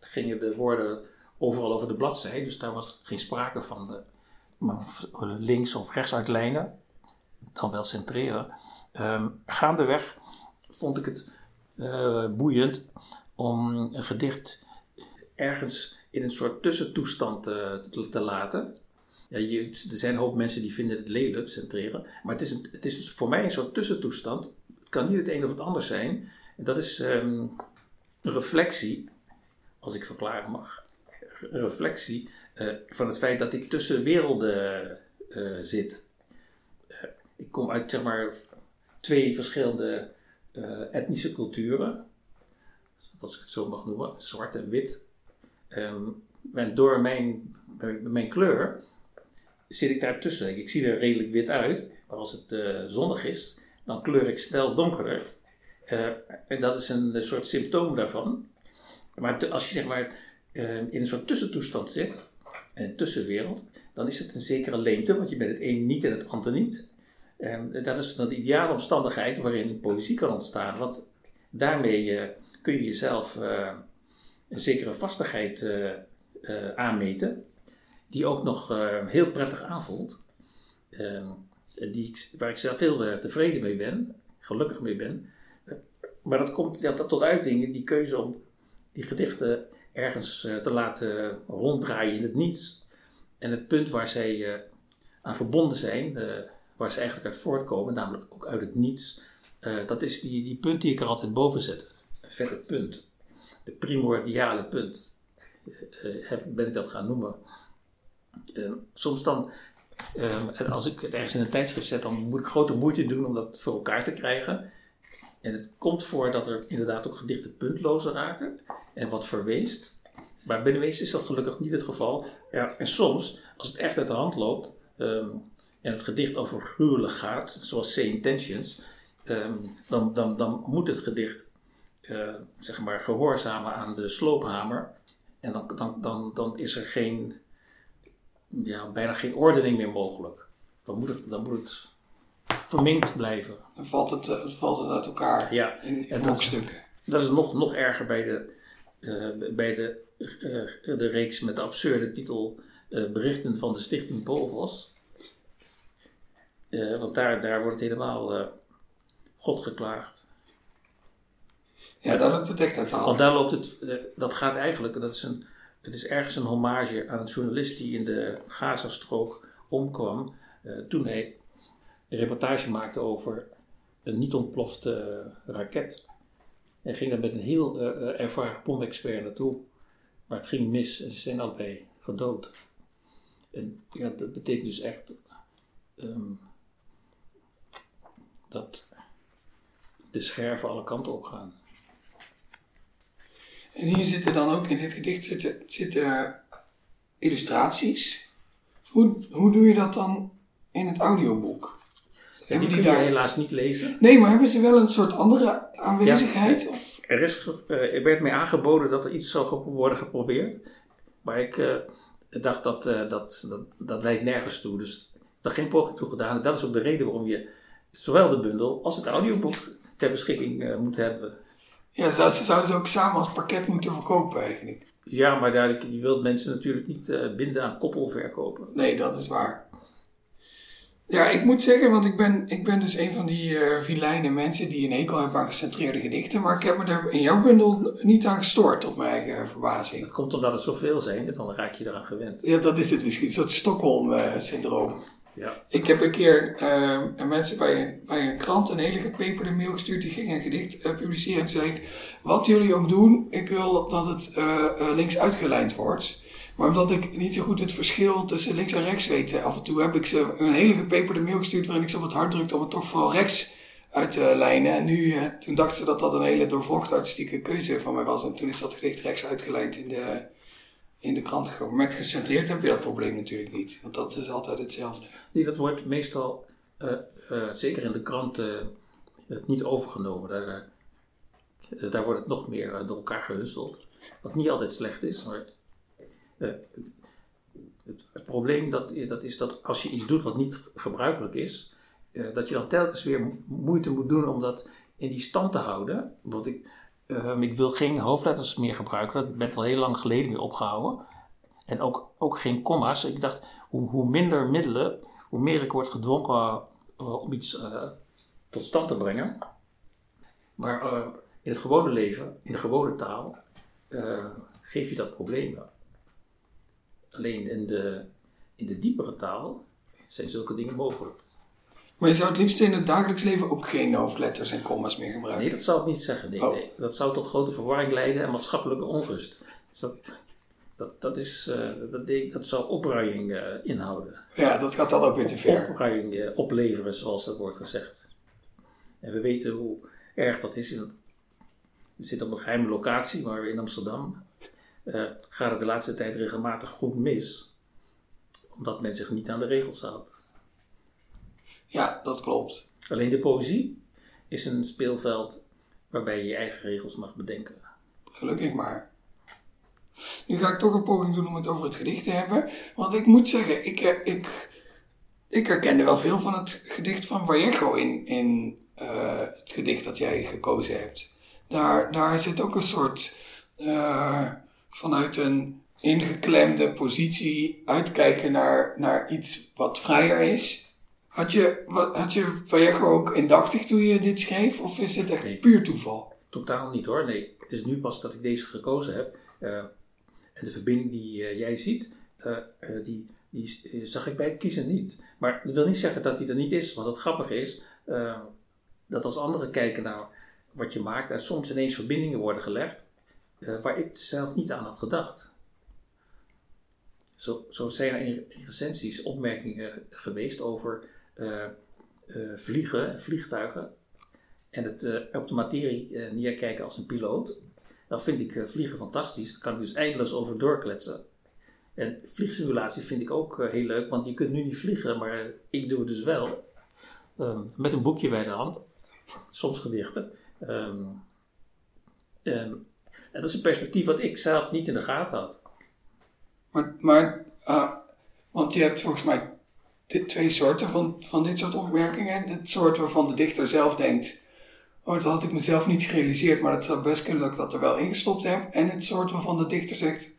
gingen de woorden overal over de bladzijde. Dus daar was geen sprake van de, links of rechts uitlijnen, dan wel centreren. Um, gaandeweg vond ik het uh, boeiend om een gedicht ergens in een soort tussentoestand uh, te, te, laten. Ja, er zijn een hoop mensen die vinden het lelijk, centreren. Maar het is, het is voor mij een soort tussentoestand. Het kan niet het een of het ander zijn. Dat is um, reflectie, als ik verklaren mag. Reflectie uh, van het feit dat ik tussen werelden uh, zit. Uh, ik kom uit zeg maar twee verschillende etnische culturen, als ik het zo mag noemen, zwart en wit. Um, en door mijn, mijn kleur zit ik daartussen. Ik zie er redelijk wit uit, maar als het zonnig is, dan kleur ik snel donkerder. en dat is een soort symptoom daarvan. Maar als je zeg maar in een soort tussentoestand zit, een tussenwereld, dan is het een zekere leemte, want je bent het een niet en het ander niet. En dat is dan de ideale omstandigheid waarin poëzie kan ontstaan. Want daarmee uh, kun je jezelf uh, een zekere vastigheid uh, aanmeten, die ook nog heel prettig aanvoelt. Ehm, die ik, waar ik zelf heel tevreden mee ben, gelukkig mee ben. Maar dat komt ja, tot uiting, die keuze om die gedichten ergens uh, te laten ronddraaien in het niets. En het punt waar zij uh, aan verbonden zijn, uh, waar ze eigenlijk uit voortkomen, namelijk ook uit het niets, dat is die, die punt die ik er altijd boven zet. Een vette punt. De primordiale punt. ben ik dat gaan noemen. soms dan, als ik het ergens in een tijdschrift zet, dan moet ik grote moeite doen om dat voor elkaar te krijgen. En het komt voor dat er inderdaad ook gedichten puntlozer raken en wat verweest. Maar bij de meeste is dat gelukkig niet het geval. Ja, en soms, als het echt uit de hand loopt um, en het gedicht over gruwelijk gaat, zoals C Intentions, um, dan, dan, dan moet het gedicht uh, zeg maar gehoorzamen aan de sloophamer. En dan, dan, dan, dan is er geen, ja, bijna geen ordening meer mogelijk. Moet dan moet het verminkt blijven. Dan valt het, uh, valt het uit elkaar ja. in, in brokstukken. Dat, dat is nog, nog erger bij de, uh, bij de, uh, de reeks met de absurde titel Berichten van de Stichting Polvos. want daar, daar wordt het helemaal God geklaagd. Ja, daar loopt het echt uit de hand. Want daar loopt het, dat gaat eigenlijk, dat is een, het is ergens een hommage aan een journalist die in de Gazastrook omkwam toen hij een reportage maakte over een niet ontplofte raket. En ging daar met een heel uh, ervaren bomexpert naartoe. Maar het ging mis en ze zijn allebei gedood. En ja, dat betekent dus echt um, dat de scherven alle kanten op gaan. En hier zitten dan ook in dit gedicht zitten, zitten illustraties. Hoe, hoe doe je dat dan in het audioboek? En die, die je helaas niet lezen. Nee, maar hebben ze wel een soort andere aanwezigheid? Ja, of? Er, is, uh, er werd mij aangeboden dat er iets zou worden geprobeerd. Maar ik uh, dacht dat, uh, dat, dat dat leidt nergens toe. Dus daar geen poging toe gedaan. En dat is ook de reden waarom je zowel de bundel als het audioboek ter beschikking moet hebben. Ja, ze zouden ze ook samen als pakket moeten verkopen eigenlijk. Ja, maar daar, je wilt mensen natuurlijk niet binden aan koppelverkopen. Nee, dat is waar. Ja, ik moet zeggen, want ik ben, ik ben dus een van die uh, vilijne mensen die een hekel hebben aan gecentreerde gedichten. Maar ik heb me er in jouw bundel niet aan gestoord, op mijn eigen verbazing. Dat komt omdat het zoveel zijn, dan raak je eraan gewend. Ja, dat is het misschien, een soort Stockholm-syndroom. ja. Ik heb een keer uh, mensen bij een, bij een krant een hele gepeperde mail gestuurd. Die ging een gedicht uh, publiceren. En zei ik, wat jullie ook doen, ik wil dat het links uitgelijnd wordt. Maar omdat ik niet zo goed het verschil tussen links en rechts weet, af en toe heb ik ze een hele gepeperde mail gestuurd waarin ik ze het hart drukte om het toch vooral rechts uit te lijnen. En nu, eh, toen dachten ze dat dat een hele doorvrochte artistieke keuze van mij was. En toen is dat gedicht rechts uitgelijnd in de, in de krant. Met gecentreerd heb je dat probleem natuurlijk niet, want dat is altijd hetzelfde. Nee, dat wordt meestal, uh, zeker in de krant, niet overgenomen. Daar, daar wordt het nog meer door elkaar gehusteld. Wat niet altijd slecht is, maar uh, het, probleem dat, dat is dat als je iets doet wat niet gebruikelijk is, uh, dat je dan telkens weer moeite moet doen om dat in die stand te houden. Want ik, uh, ik wil geen hoofdletters meer gebruiken, dat ben al heel lang geleden mee opgehouden. En ook, ook geen comma's. Ik dacht, hoe, hoe minder middelen, hoe meer ik word gedwongen om iets tot stand te brengen. Maar in het gewone leven, in de gewone taal, geef je dat problemen. Alleen in de, in de diepere taal zijn zulke dingen mogelijk. Maar je zou het liefst in het dagelijks leven ook geen hoofdletters en commas meer gebruiken? Nee, dat zou ik niet zeggen. Nee, oh. nee. Dat zou tot grote verwarring leiden en maatschappelijke onrust. Dus dat, dat, dat, is, uh, dat, dat zou opruiing uh, inhouden. Ja, dat gaat dan ook weer te ver. Opruiing uh, opleveren, zoals dat wordt gezegd. En we weten hoe erg dat is. In het, we zitten op een geheime locatie, maar in Amsterdam gaat het de laatste tijd regelmatig goed mis. Omdat men zich niet aan de regels houdt. Ja, dat klopt. Alleen de poëzie is een speelveld waarbij je je eigen regels mag bedenken. Gelukkig maar. Nu ga ik toch een poging doen om het over het gedicht te hebben. Want ik moet zeggen, ik, eh, ik, ik herkende wel veel van het gedicht van Vallejo in, in uh, het gedicht dat jij gekozen hebt. Daar, daar zit ook een soort uh, vanuit een ingeklemde positie uitkijken naar, naar iets wat vrijer is. Had je, wat, had je Vallejo ook indachtig toen je dit schreef? Of is dit echt puur toeval? Totaal niet hoor. Nee, het is nu pas dat ik deze gekozen heb. Uh, en de verbinding die uh, jij ziet, uh, die, die zag ik bij het kiezen niet. Maar dat wil niet zeggen dat die er niet is. Want het grappige is dat als anderen kijken naar wat je maakt, er soms ineens verbindingen worden gelegd waar ik zelf niet aan had gedacht. Zo, zo zijn er in, recensies opmerkingen geweest over uh, uh, vliegen en vliegtuigen en het op de materie neerkijken als een piloot. Dan vind ik vliegen fantastisch. Daar kan ik dus eindeloos over doorkletsen. En vliegsimulatie vind ik ook heel leuk, want je kunt nu niet vliegen, maar ik doe het dus wel. Um, met een boekje bij de hand, soms gedichten. Um, um, en dat is een perspectief wat ik zelf niet in de gaten had. Maar, maar uh, want je hebt volgens mij dit, twee soorten van, van dit soort opmerkingen. Het soort waarvan de dichter zelf denkt: Oh, dat had ik mezelf niet gerealiseerd, maar het zou best kunnen dat ik dat er wel ingestopt heb. En het soort waarvan de dichter zegt: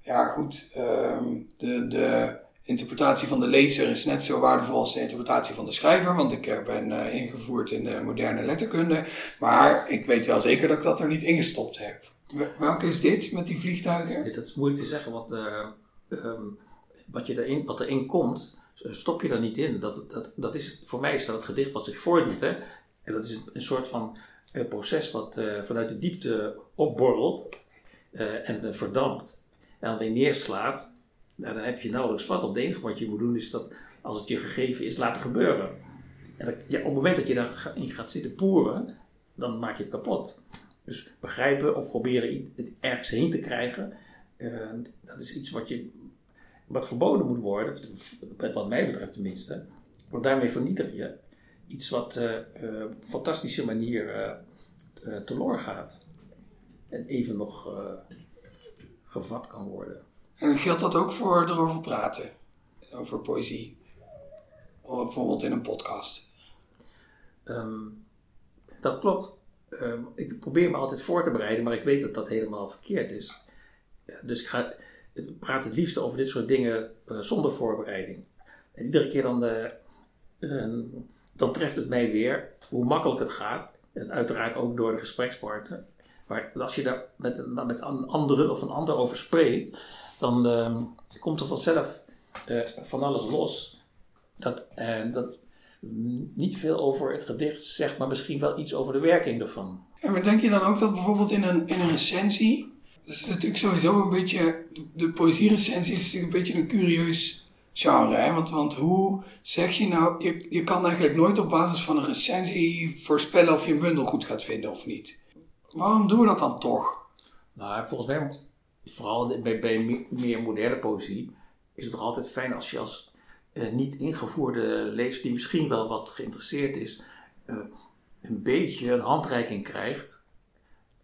Ja, goed, um, de, de interpretatie van de lezer is net zo waardevol als de interpretatie van de schrijver, want ik ben uh, ingevoerd in de moderne letterkunde. Maar ik weet wel zeker dat ik dat er niet ingestopt heb. Welke is dit met die vliegtuigen? Dat is moeilijk te zeggen, want uh, um, wat, je erin, wat erin komt, stop je daar niet in. Dat, dat, dat is, voor mij is dat het gedicht wat zich voordoet. Hè? En dat is een soort van uh, proces wat uh, vanuit de diepte opborrelt en verdampt. En dan weer neerslaat. Nou, dan heb je nauwelijks vat op. Het enige wat je moet doen is dat als het je gegeven is, laten gebeuren. En op het moment dat je daarin gaat zitten poeren, dan maak je het kapot. Dus begrijpen of proberen het ergens heen te krijgen, dat is iets wat je wat verboden moet worden, wat mij betreft tenminste. Want daarmee vernietig je iets wat uh, uh, op een fantastische manier teloor gaat. En even nog gevat kan worden. En geldt dat ook voor erover praten? Over poëzie? Of bijvoorbeeld in een podcast? Um, dat klopt. Um, ik probeer me altijd voor te bereiden, maar ik weet dat dat helemaal verkeerd is. Dus ik ga praat het liefst over dit soort dingen uh, zonder voorbereiding. En iedere keer dan, uh, dan treft het mij weer hoe makkelijk het gaat. En uiteraard ook door de gesprekspartner. Maar als je daar met, met een andere of een ander over spreekt, dan uh, komt er vanzelf van alles los. Dat, dat niet veel over het gedicht zegt, maar misschien wel iets over de werking ervan. En maar denk je dan ook dat bijvoorbeeld in een, in een recensie dat is natuurlijk sowieso een beetje. De poëzierecensie is natuurlijk een beetje een curieus genre. Hè? Want, want hoe zeg je nou. Je, je kan eigenlijk nooit op basis van een recensie voorspellen of je een bundel goed gaat vinden of niet. Waarom doen we dat dan toch? Nou, volgens mij, vooral bij, bij meer moderne poëzie, is het toch altijd fijn als je als niet ingevoerde lezer, die misschien wel wat geïnteresseerd is, uh, een beetje een handreiking krijgt.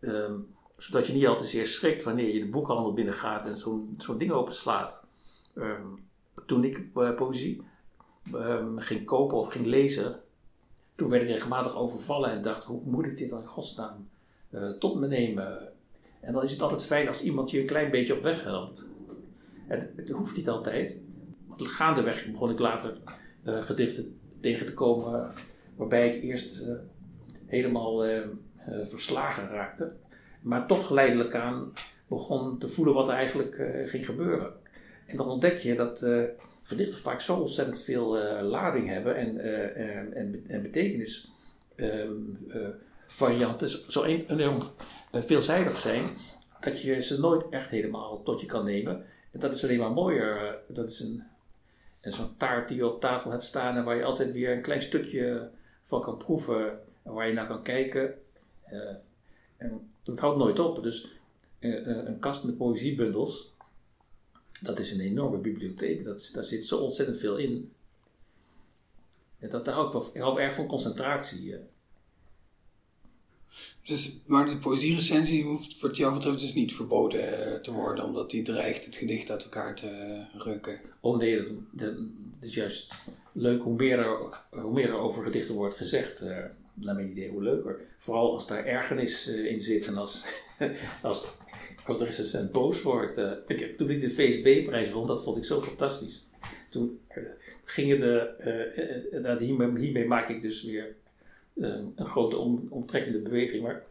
Uh, zodat je niet al te zeer schrikt wanneer je de boekhandel binnengaat en zo'n zo'n ding openslaat. Um, toen ik uh, poëzie um, ging kopen of ging lezen, toen werd ik regelmatig overvallen en dacht, hoe moet ik dit dan in godsnaam tot me nemen? En dan is het altijd fijn als iemand je een klein beetje op weg helpt. Het, het hoeft niet altijd. Gaandeweg begon ik later uh, gedichten tegen te komen waarbij ik eerst uh, helemaal uh, verslagen raakte. Maar toch geleidelijk aan begon te voelen wat er eigenlijk ging gebeuren. En dan ontdek je dat gedichten vaak zo ontzettend veel lading hebben en, en, en, betekenis. Varianten zo enorm veelzijdig zijn dat je ze nooit echt helemaal tot je kan nemen. En dat is alleen maar mooier. Dat is een, zo'n taart die je op tafel hebt staan en waar je altijd weer een klein stukje van kan proeven en waar je naar kan kijken. Uh, en dat houdt nooit op. Dus uh, een kast met poëziebundels, dat is een enorme bibliotheek. Dat, daar zit zo ontzettend veel in. En dat, daar ik, wel, erg van concentratie. Dus, maar de poëzierecensie hoeft wat jou betreft dus niet verboden eh, te worden, omdat die dreigt het gedicht uit elkaar te rukken. Oh nee, dat, is juist leuk hoe meer, er, hoe meer er over gedichten wordt gezegd. Uh, naar mijn hoe leuker. Vooral als daar ergernis uh, in zit en als, als, als de recensent boos wordt. Ik, toen ik de VSB-prijs won, dat vond ik zo fantastisch. Toen gingen de, hiermee, hiermee maak ik dus weer een, grote om, omtrekkende beweging. Maar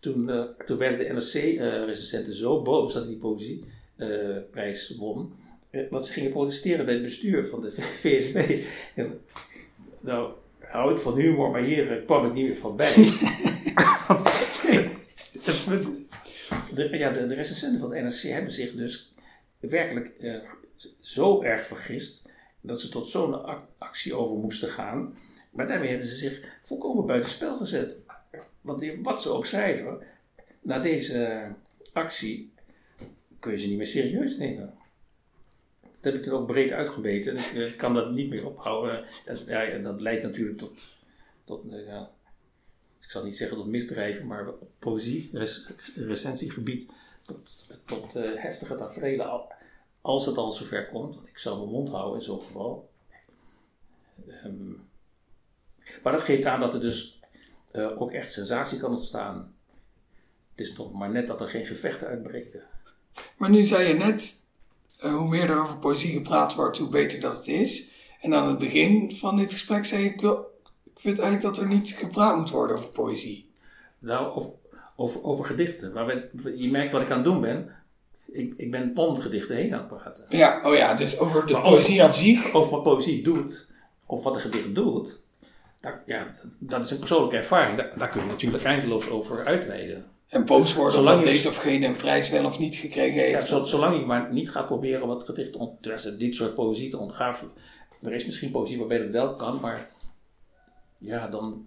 toen, uh, toen werden de NRC-recensenten uh, zo boos dat hij die poëzieprijs uh, won, dat ze gingen protesteren bij het bestuur van de VSB. nou, hou ik van humor, maar hier kwam ik niet meer van bij. Want, de, ja, de, de recensenten van de NRC hebben zich dus werkelijk zo erg vergist dat ze tot zo'n actie over moesten gaan. Maar daarmee hebben ze zich volkomen buitenspel gezet. Want wat ze ook schrijven, na deze actie kun je ze niet meer serieus nemen. Dat heb ik toen ook breed uitgebeten. En ik eh, kan dat niet meer ophouden. Ja, dat leidt natuurlijk tot, tot eh, ja, ik zal niet zeggen tot misdrijven, maar op poëzie, recensiegebied, tot, tot uh, heftige tafereelen. Als het al zover komt, want ik zou mijn mond houden in zo'n geval. Um, maar dat geeft aan dat er dus uh, ook echt sensatie kan ontstaan. Het is toch maar net dat er geen gevechten uitbreken. Maar nu zei je net, uh, hoe meer er over poëzie gepraat wordt, hoe beter dat het is. En aan het begin van dit gesprek zei ik, wil, ik vind eigenlijk dat er niet gepraat moet worden over poëzie. Nou, over, over, over gedichten. Maar je merkt wat ik aan het doen ben. Ik, ik ben om gedichten heen aan het praten. Ja, oh ja, dus over de poëzie aan zich. Over wat poëzie doet, of wat een gedicht doet ja, dat is een persoonlijke ervaring. Daar, daar kun je natuurlijk eindeloos over uitweiden. En boos worden zolang omdat deze of geen een prijs wel of niet gekregen heeft. Ja, zolang je maar niet gaat proberen het gedicht, ont, dit soort poëzie te ontgraven. Er is misschien poëzie waarbij dat wel kan, maar ja, dan,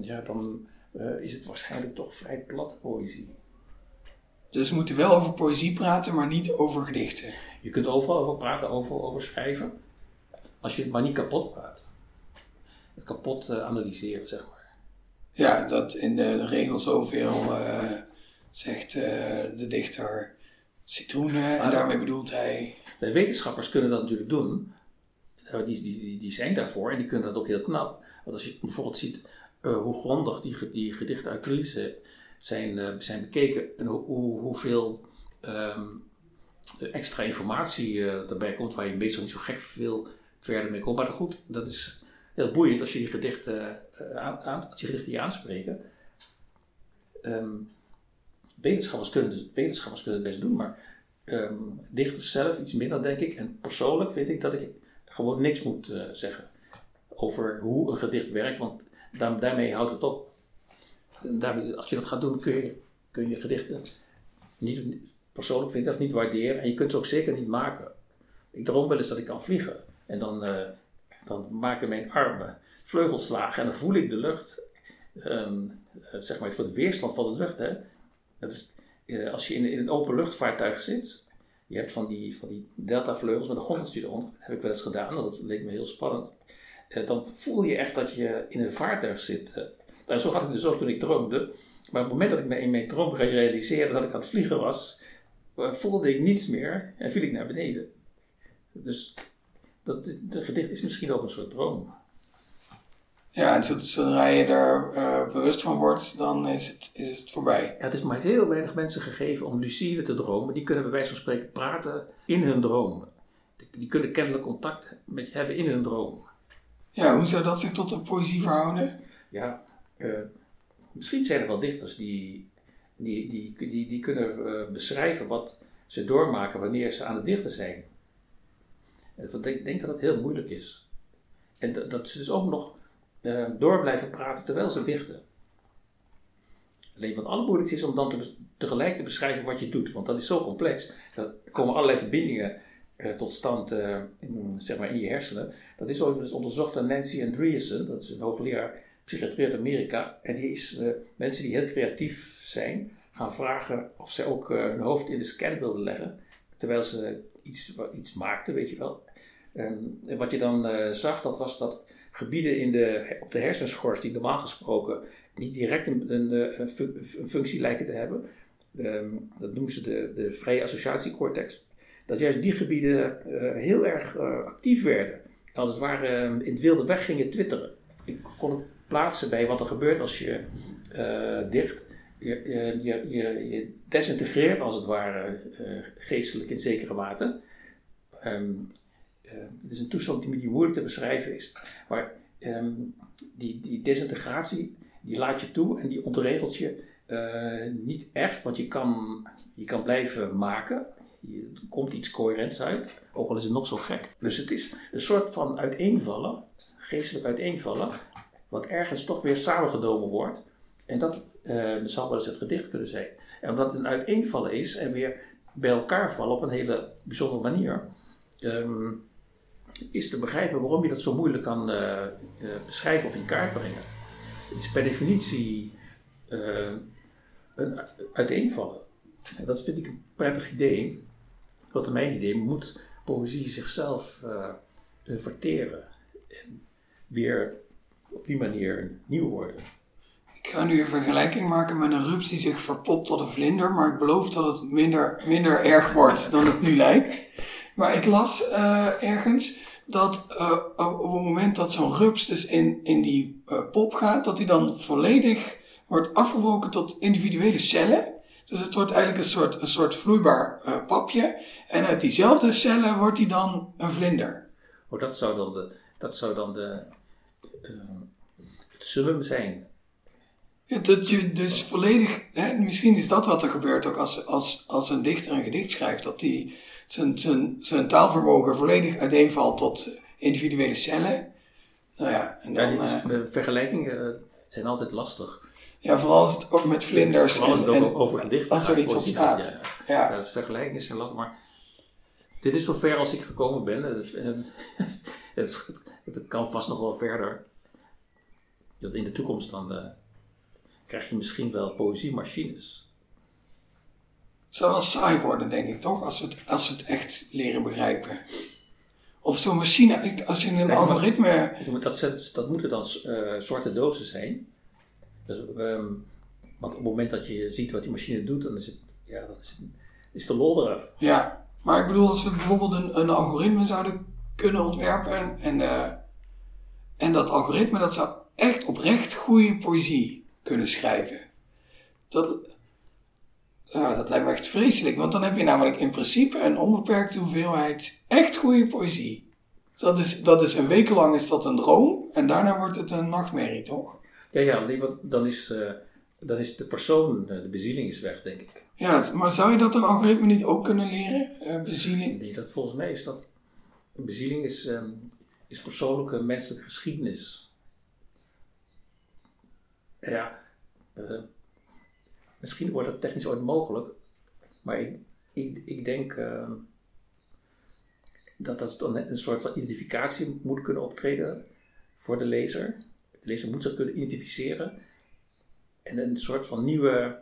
ja, dan uh, is het waarschijnlijk toch vrij platte poëzie. Dus we moeten wel over poëzie praten, maar niet over gedichten. Je kunt overal over praten, over, over schrijven, als je het maar niet kapot praat het kapot uh, analyseren, zeg maar. Ja, dat in de, de regel zoveel uh, zegt uh, de dichter citroenen en daarmee bedoelt hij... De wetenschappers kunnen dat natuurlijk doen. Die, die, die, zijn daarvoor en die kunnen dat ook heel knap. Want als je bijvoorbeeld ziet hoe grondig die, die gedichten uit zijn, zijn bekeken en hoe, hoe, hoeveel um, extra informatie erbij komt, waar je meestal niet zo gek veel verder mee komt. Maar goed, dat is heel boeiend als je die gedichten, uh, aan, als je gedichten je aanspreken. Um, wetenschappers, kunnen, dus, wetenschappers kunnen het best doen, maar um, dichters zelf iets minder, denk ik. En persoonlijk vind ik dat ik gewoon niks moet uh, zeggen over hoe een gedicht werkt, want daar, daarmee houdt het op. Daar, als je dat gaat doen, kun je, kun je gedichten niet, persoonlijk vind ik dat niet waarderen en je kunt ze ook zeker niet maken. Ik droom wel eens dat ik kan vliegen. En dan, uh, dan maken mijn armen vleugelslagen en dan voel ik de lucht, um, zeg maar voor de weerstand van de lucht. Hè. Dat is, uh, als je in, in een open luchtvaartuig zit, je hebt van die, van die deltavleugels met een gondeltje eronder, dat heb ik wel eens gedaan, dat leek me heel spannend. Uh, dan voel je echt dat je in een vaartuig zit. Nou, zo had ik dus ook toen ik droomde. Maar op het moment dat ik me in mijn droom realiseerde dat ik aan het vliegen was, voelde ik niets meer en viel ik naar beneden. Dus dat, de gedicht is misschien ook een soort droom. Ja, en zodra je er uh, bewust van wordt, dan is het, is het voorbij. Ja, het is maar heel weinig mensen gegeven om lucide te dromen. Die kunnen bij wijze van spreken praten in hun droom. Die kunnen kennelijk contact met je hebben in hun droom. Ja, hoe zou dat zich tot de poëzie verhouden? Ja, uh, misschien zijn er wel dichters die, die, die, die, die kunnen uh, beschrijven wat ze doormaken wanneer ze aan het dichten zijn. Ik denk, dat het heel moeilijk is. En dat, dat ze dus ook nog uh, door blijven praten terwijl ze dichten. Alleen wat allermoeilijkste is om dan te, tegelijk te beschrijven wat je doet, want dat is zo complex. Er komen allerlei verbindingen uh, tot stand uh, in, zeg maar in je hersenen. Dat is ook onderzocht door Nancy Andreessen, dat is een hoogleraar psychiatrie uit Amerika. En die is mensen die heel creatief zijn, gaan vragen of ze ook hun hoofd in de scan wilden leggen, terwijl ze iets, iets maakten, weet je wel. En wat je dan zag, dat was dat gebieden in de, op de hersenschors die normaal gesproken niet direct een, een, een functie lijken te hebben. dat noemen ze de, de vrije associatiecortex. Dat juist die gebieden uh, heel erg actief werden. Als het ware uh, in het wilde weg gingen twitteren. Ik kon het plaatsen bij wat er gebeurt als je dicht. Je, je, je, desintegreert als het ware geestelijk in zekere mate. Um, het is een toestand die, die moeilijk te beschrijven is. Maar um, die, die desintegratie, die laat je toe en die ontregelt je uh, niet echt, want je kan, je kan blijven maken. Je, er komt iets coherents uit, ook al is het nog zo gek. Dus het is een soort van uiteenvallen, geestelijk uiteenvallen, wat ergens toch weer samengenomen wordt. En dat uh, zou wel eens het gedicht kunnen zijn. En omdat het een uiteenvallen is en weer bij elkaar vallen op een hele bijzondere manier, um, is te begrijpen waarom je dat zo moeilijk kan uh, uh, beschrijven of in kaart brengen. Het is per definitie uh, een uiteenvallen. En dat vind ik een prettig idee. Wat in mijn idee moet poëzie zichzelf verteren. En weer op die manier nieuw worden. Ik ga nu een vergelijking maken met een rups die zich verpopt tot een vlinder, maar ik beloof dat het minder, minder erg wordt dan het nu lijkt. Maar ik las uh, ergens dat uh, op het moment dat zo'n rups dus in, in die uh, pop gaat, dat die dan volledig wordt afgebroken tot individuele cellen. Dus het wordt eigenlijk een soort, een soort vloeibaar papje. En uit diezelfde cellen wordt die dan een vlinder. Oh, dat zou dan de, dat zou dan de, het summum zijn. Ja, dat je dus volledig, hè, misschien is dat wat er gebeurt ook als, als, als een dichter een gedicht schrijft, dat die zijn, zijn, zijn taalvermogen volledig uiteenvalt tot individuele cellen. Nou ja, en dan, ja, de vergelijkingen zijn altijd lastig. Ja, vooral als het ook met vlinders. Vooral als het ook over gedichten Als er iets ontstaat. Ja, ja. ja. de vergelijkingen zijn lastig, maar dit is zover als ik gekomen ben. Het, het, het, kan vast nog wel verder. Dat in de toekomst dan uh, krijg je misschien wel poëziemachines zou wel saai worden, denk ik, toch? Als we het, als we het echt leren begrijpen. Of zo'n machine, als je een algoritme... Dat, dat moeten dan uh, soorten dozen zijn. Dus, um, want op het moment dat je ziet wat die machine doet, dan is het, ja, dat is, is de lol eraf. Ja, maar ik bedoel, als we bijvoorbeeld een, een algoritme zouden kunnen ontwerpen en, uh, en dat algoritme dat zou echt oprecht goede poëzie kunnen schrijven. Dat, ja, dat lijkt me echt vreselijk, want dan heb je namelijk in principe een onbeperkte hoeveelheid echt goede poëzie. Dat is, dat is een week lang is dat een droom en daarna wordt het een nachtmerrie, toch? Ja, ja, dan is, uh, dan is de persoon, eh, de bezieling is weg, denk ik. Ja, maar zou je dat een algoritme niet ook kunnen leren, uh, bezieling? Nee, dat, volgens mij is dat, bezieling is, um, is persoonlijke menselijke geschiedenis. Ja, Misschien wordt dat technisch ooit mogelijk, maar ik, ik, ik denk uh, dat dat dan een soort van identificatie moet kunnen optreden voor de lezer. De lezer moet zich kunnen identificeren en een soort van nieuwe,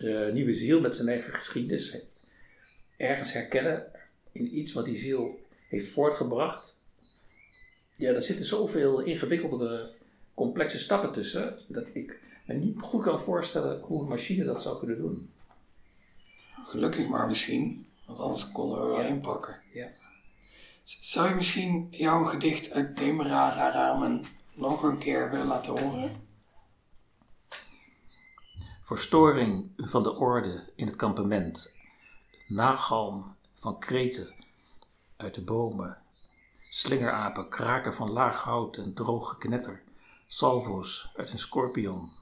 uh, nieuwe ziel met zijn eigen geschiedenis ergens herkennen in iets wat die ziel heeft voortgebracht. Ja, daar zitten zoveel ingewikkelde, complexe stappen tussen dat ik me niet goed kan voorstellen hoe een machine dat zou kunnen doen. Gelukkig maar misschien, want anders konden we wel inpakken. Ja. Zou je misschien jouw gedicht uit Demerara Ramen nog een keer willen laten horen. Verstoring van de orde in het kampement. Nagalm van kreten uit de bomen. Slingerapen kraken van laag hout en droog geknetter. Salvo's uit een scorpion.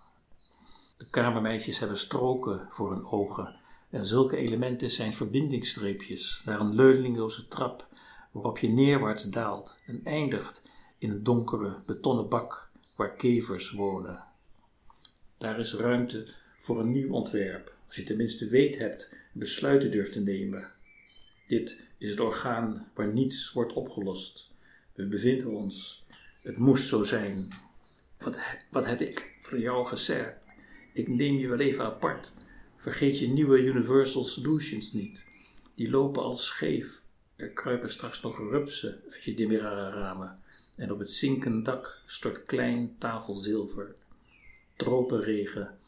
De kamermeisjes hebben stroken voor hun ogen. En zulke elementen zijn verbindingsstreepjes naar een leuningloze trap waarop je neerwaarts daalt en eindigt in een donkere betonnen bak waar kevers wonen. Daar is ruimte voor een nieuw ontwerp, als je tenminste weet hebt en besluiten durft te nemen. Dit is het orgaan waar niets wordt opgelost. We bevinden ons. Het moest zo zijn. Wat, wat had ik voor jou gezegd? Ik neem je wel even apart. Vergeet je nieuwe Universal Solutions niet. Die lopen al scheef. Er kruipen straks nog rupsen uit je ramen. En op het zinkend dak stort klein tafelzilver. Tropenregen.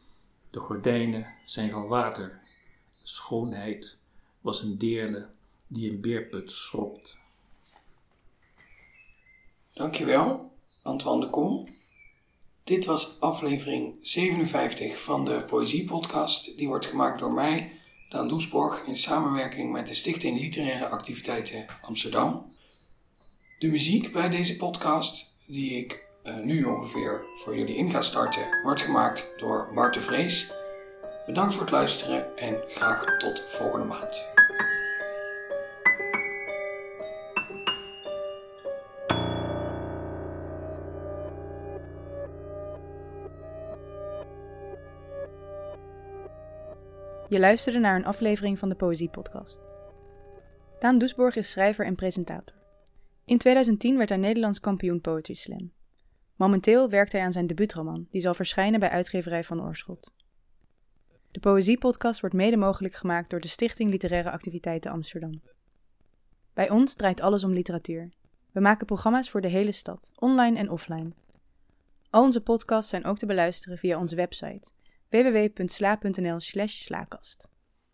De gordijnen zijn van water. Schoonheid was een deerne die een beerput schrobt. Dankjewel, Antoine de Kom. Dit was aflevering 57 van de Poëzie-podcast. Die wordt gemaakt door mij, Daan Doesborg, in samenwerking met de Stichting Literaire Activiteiten Amsterdam. De muziek bij deze podcast, die ik uh, nu ongeveer voor jullie in ga starten, wordt gemaakt door Bart de Vrees. Bedankt voor het luisteren en graag tot volgende maand. Je luisterde naar een aflevering van de Poëzie-podcast. Daan Doesborg is schrijver en presentator. In 2010 werd hij Nederlands kampioen Poetry Slam. Momenteel werkt hij aan zijn debuutroman, die zal verschijnen bij uitgeverij Van Oorschot. De Poëzie-podcast wordt mede mogelijk gemaakt door de Stichting Literaire Activiteiten Amsterdam. Bij ons draait alles om literatuur. We maken programma's voor de hele stad, online en offline. Al onze podcasts zijn ook te beluisteren via onze website www.sla.nl/slaakast.